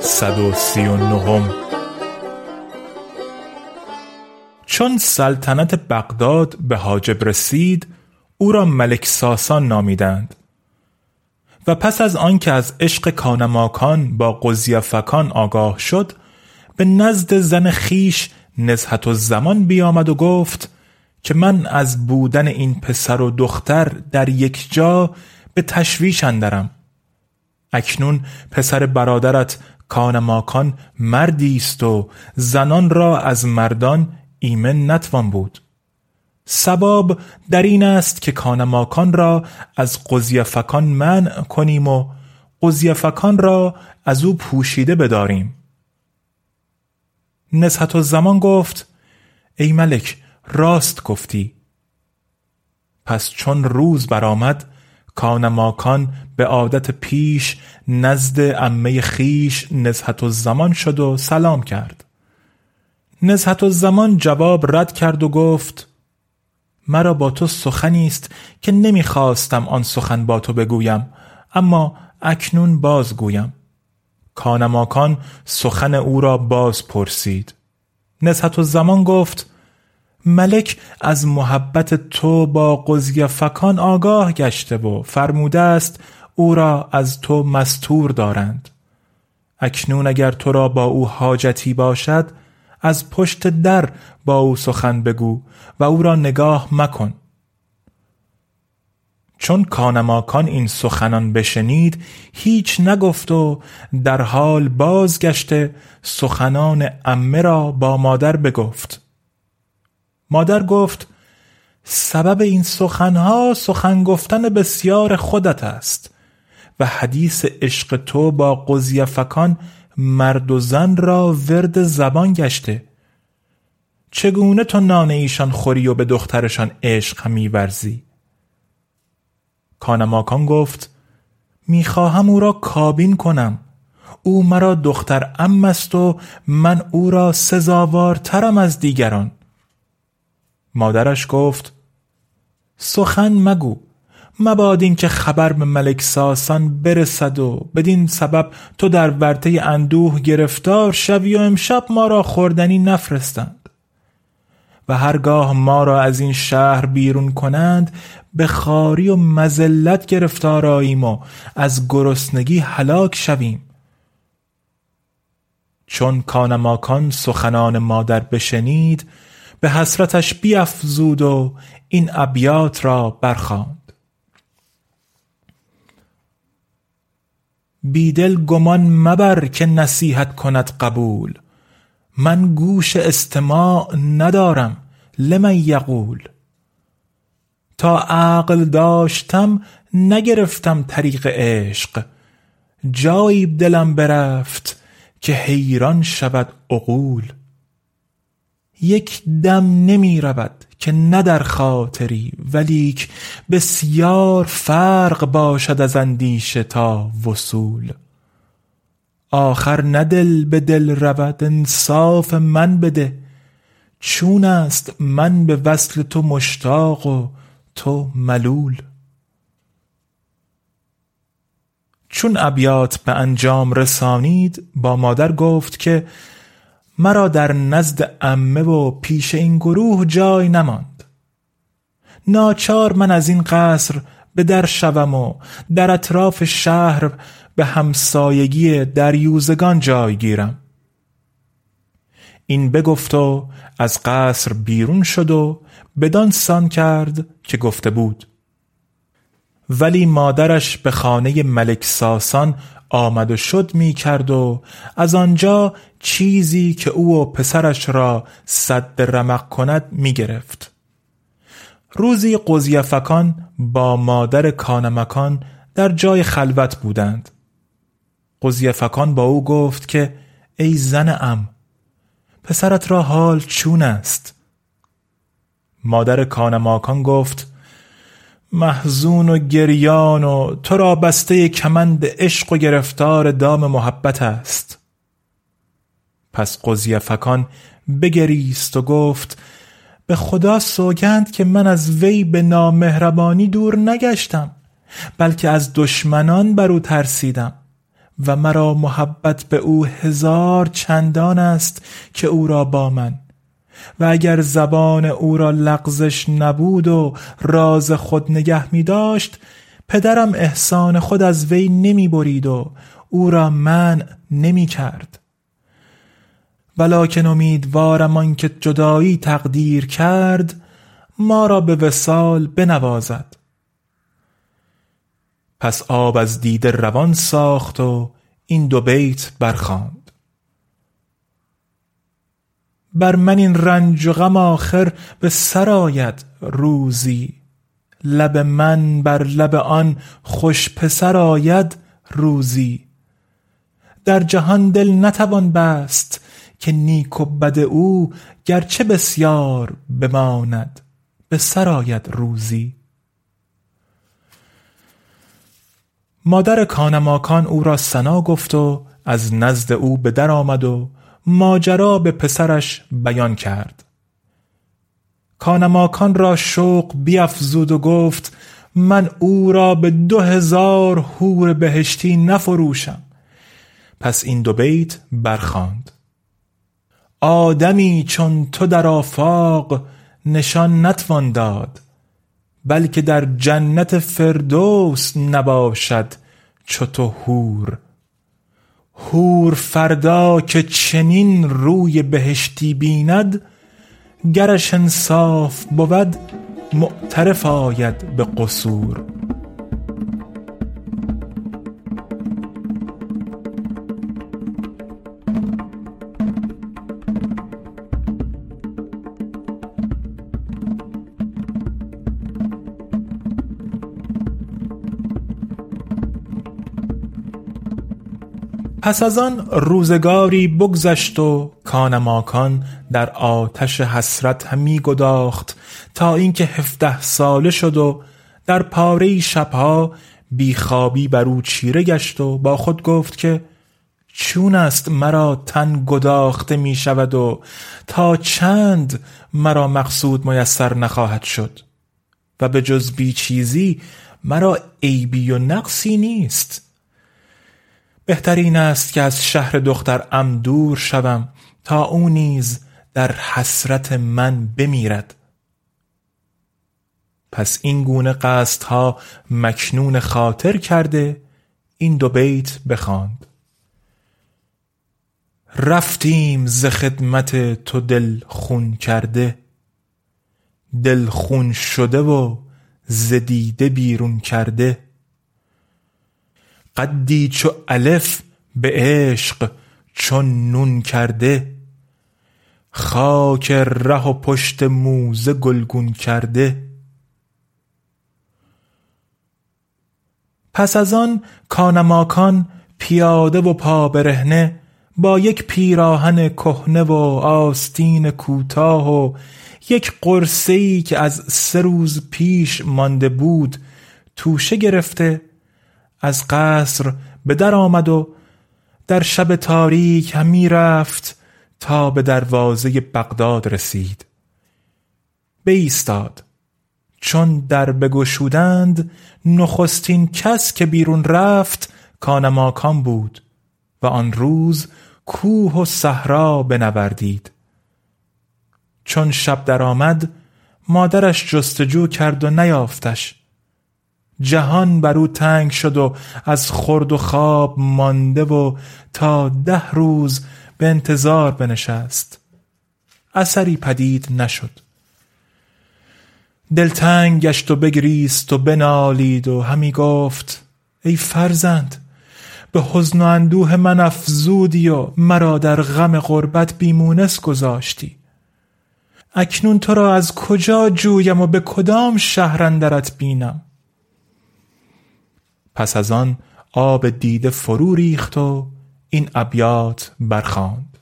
139 چون سلطنت بغداد به حاجب رسید او را ملک ساسان نامیدند. و پس از آنکه از عشق کانماکان با قضیفکان آگاه شد به نزد زن خیش نزهت و زمان بیامد و گفت که من از بودن این پسر و دختر در یک جا به تشویش اندرم. اکنون پسر برادرت کان ماکان مردی است و زنان را از مردان ایمن نتوان بود. سباب در این است که کانماکان را از قضیفکان منع کنیم و قضیفکان را از او پوشیده بداریم. نزهت و زمان گفت ای ملک راست گفتی. پس چون روز برآمد کانماکان به عادت پیش نزد امه خیش نزهت و زمان شد و سلام کرد. نزهت و زمان جواب رد کرد و گفت مرا با تو سخنی است که نمی‌خواستم آن سخن با تو بگویم اما اکنون بازگویم کانماکان سخن او را باز پرسید. نزهت و زمان گفت ملک از محبت تو با فکان آگاه گشته و فرموده است او را از تو مستور دارند. اکنون اگر تو را با او حاجتی باشد از پشت در با او سخن بگو و او را نگاه مکن. چون کانماکان این سخنان بشنید هیچ نگفت و در حال بازگشته سخنان امه را با مادر بگفت. مادر گفت سبب این سخنها سخن گفتن بسیار خودت است و حدیث عشق تو با قضیفکان مرد و زن را ورد زبان گشته. چگونه تو نان ایشان خوری و به دخترشان عشق میورزی؟ کانماکان گفت می‌خواهم او را کابین کنم. او مرا دختر ام است و من او را سزاوارترم از دیگران. مادرش گفت سخن مگو مباد این که خبر به ملک ساسان برسد و بدین سبب تو در ورطه اندوه گرفتار شوی و امشب ما را خوردنی نفرستند. و هرگاه ما را از این شهر بیرون کنند به خاری و مزلت گرفتار آییم و از گرسنگی هلاک شویم. چون کانماکان سخنان مادر بشنید به حسرتش بیافزود و این ابیات را برخواند. بیدل گمان مبر که نصیحت کند قبول. من گوش استماع ندارم لمن یقول. تا عقل داشتم نگرفتم طریق عشق. جایی دلم برفت که حیران شود عقول. یک دم نمی رود که نه در خاطری ولیک بسیار فرق باشد از اندیشه تا وصول. آخر نه دل به دل رود انصاف من بده. چون است من به وصل تو مشتاق و تو ملول. چون ابیات به انجام رسانید با مادر گفت که مرا در نزد عمه و پیش این گروه جای نماند. ناچار من از این قصر به در شوم و در اطراف شهر به همسایگی دریوزگان جای گیرم. این بگفت و از قصر بیرون شد و بدان سان کرد که گفته بود ولی مادرش به خانه ملک ساسان آمد و شد می کرد و از آنجا چیزی که او و پسرش را صد رمق کند می گرفت روزی قضیفکان با مادر کانمکان در جای خلوت بودند. قضیفکان با او گفت که ای زن ام پسرت را حال چون است؟ مادر کانماکان گفت محزون و گریان و تو را بسته کمند عشق و گرفتار دام محبت است. پس قضیفکان بگریست و گفت به خدا سوگند که من از وی به نامهربانی دور نگشتم بلکه از دشمنان بر او ترسیدم و مرا محبت به او هزار چندان است که او را با من. و اگر زبان او را لغزش نبود و راز خود نگه می داشت پدرم احسان خود از وی نمی برید و او را من نمی کرد. ولیکن امیدوارم آنکه جدایی تقدیر کرد ما را به وسال بنوازد. پس آب از دیده روان ساخت و این دو بیت برخواند بر من این رنج و غم آخر به سر آید روزی. لب من بر لب آن خوش پسر آید روزی. در جهان دل نتوان بست که نیک و بد او گرچه بسیار بماند به سر آید روزی. مادر کانماکان او را سنا گفت و از نزد او به در آمد و ماجرا به پسرش بیان کرد. کانماکان را شوق بیافزود و گفت من او را به دو هزار حور بهشتی نفروشم. پس این دو بیت برخاند. آدمی چون تو در آفاق نشان نتوان داد بلکه در جنت فردوس نباشد چو تو حور حور فردا که چنین روی بهشتی بیند گرش انصاف بود معترف آید به قصور. پس از آن روزگاری بگذشت و کانماکان در آتش حسرت همی گداخت تا اینکه هفده ساله شد و در پاره شبها بیخوابی بر او چیره گشت و با خود گفت که چون است مرا تن گداخته می شود و تا چند مرا مقصود میسر نخواهد شد و به جز بی چیزی مرا عیبی و نقصی نیست. بهترین است که از شهر دختر ام دور شوم تا او نیز در حسرت من بمیرد. پس این گونه قصدها مکنون خاطر کرده این دو بیت بخواند. رفتیم ز خدمت تو دل خون کرده. دل خون شده و ز دیده بیرون کرده. قدی چو الف به عشق چون نون کرده. خاک ره و پشت موزه گلگون کرده. پس از آن کانماکان پیاده و پا برهنه با یک پیراهن کهنه و آستین کوتاه و یک قرصه ای که از سه روز پیش مانده بود توشه گرفته از قصر به در آمد و در شب تاریک همی رفت تا به دروازه بغداد رسید. بایستاد. چون در بگشودند نخستین کس که بیرون رفت کانماکان بود و آن روز کوه و صحرا بنوردید. چون شب درآمد مادرش جستجو کرد و نیافتش. جهان بر او تنگ شد و از خورد و خواب مانده و تا ده روز به انتظار بنشست. اثری پدید نشد. دلتنگ گشت و بگریست و بنالید و همی گفت ای فرزند به حزن و اندوه من افزودی و مرا در غم غربت بیمونس گذاشتی. اکنون تو را از کجا جویم و به کدام شهر اندرت بینم؟ پس از آن آب دیده فرو ریخت و این ابیات برخاند.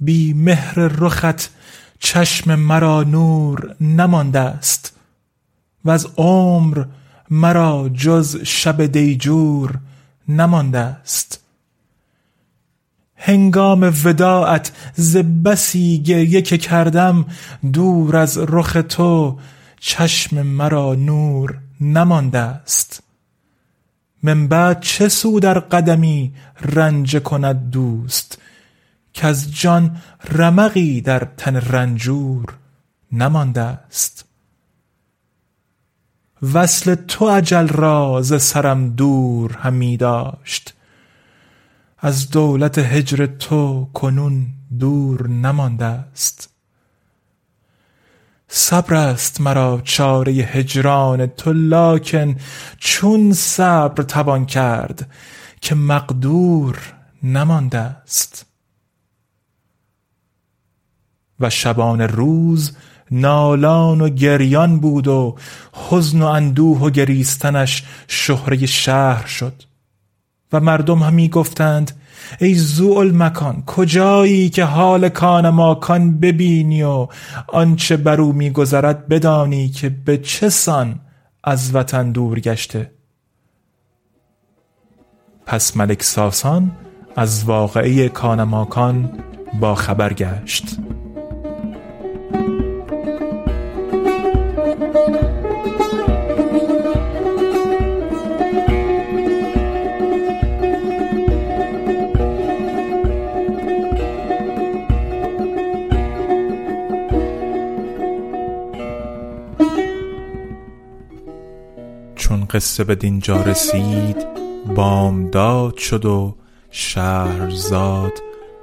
بی مهر رخت چشم مرا نور نمانده است و از عمر مرا جز شب دیجور نمانده است. هنگام وداعت ز بسی گریه که کردم دور از رخ تو چشم مرا نور نمانده است. من بعد چه سود در قدمی رنج کند دوست کز جان رمقی در تن رنجور نمانده است. وصل تو اجل را ز سرم دور همی داشت. از دولت هجر تو کنون دور نمانده است. صبر است مرا چاره هجران تو لاکن چون صبر توان کرد که مقدور نمانده است. و شبان روز نالان و گریان بود و حزن و اندوه و گریستنش شهره شهر شد. و مردم همی گفتند ای زوال مکان کجایی که حال کان ماکان ببینی و آنچه بر او میگذرد بدانی که به چه سان از وطن دور گشته. پس ملک ساسان از واقعه کانماکان با خبر گشت. قصه به دینجا رسید بامداد شد و شهرزاد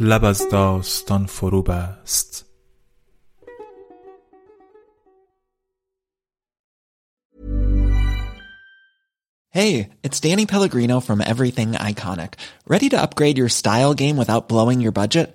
لب از داستان فرو بست Hey, it's Danny Pellegrino from Everything Iconic. Ready to upgrade your style game without blowing your budget?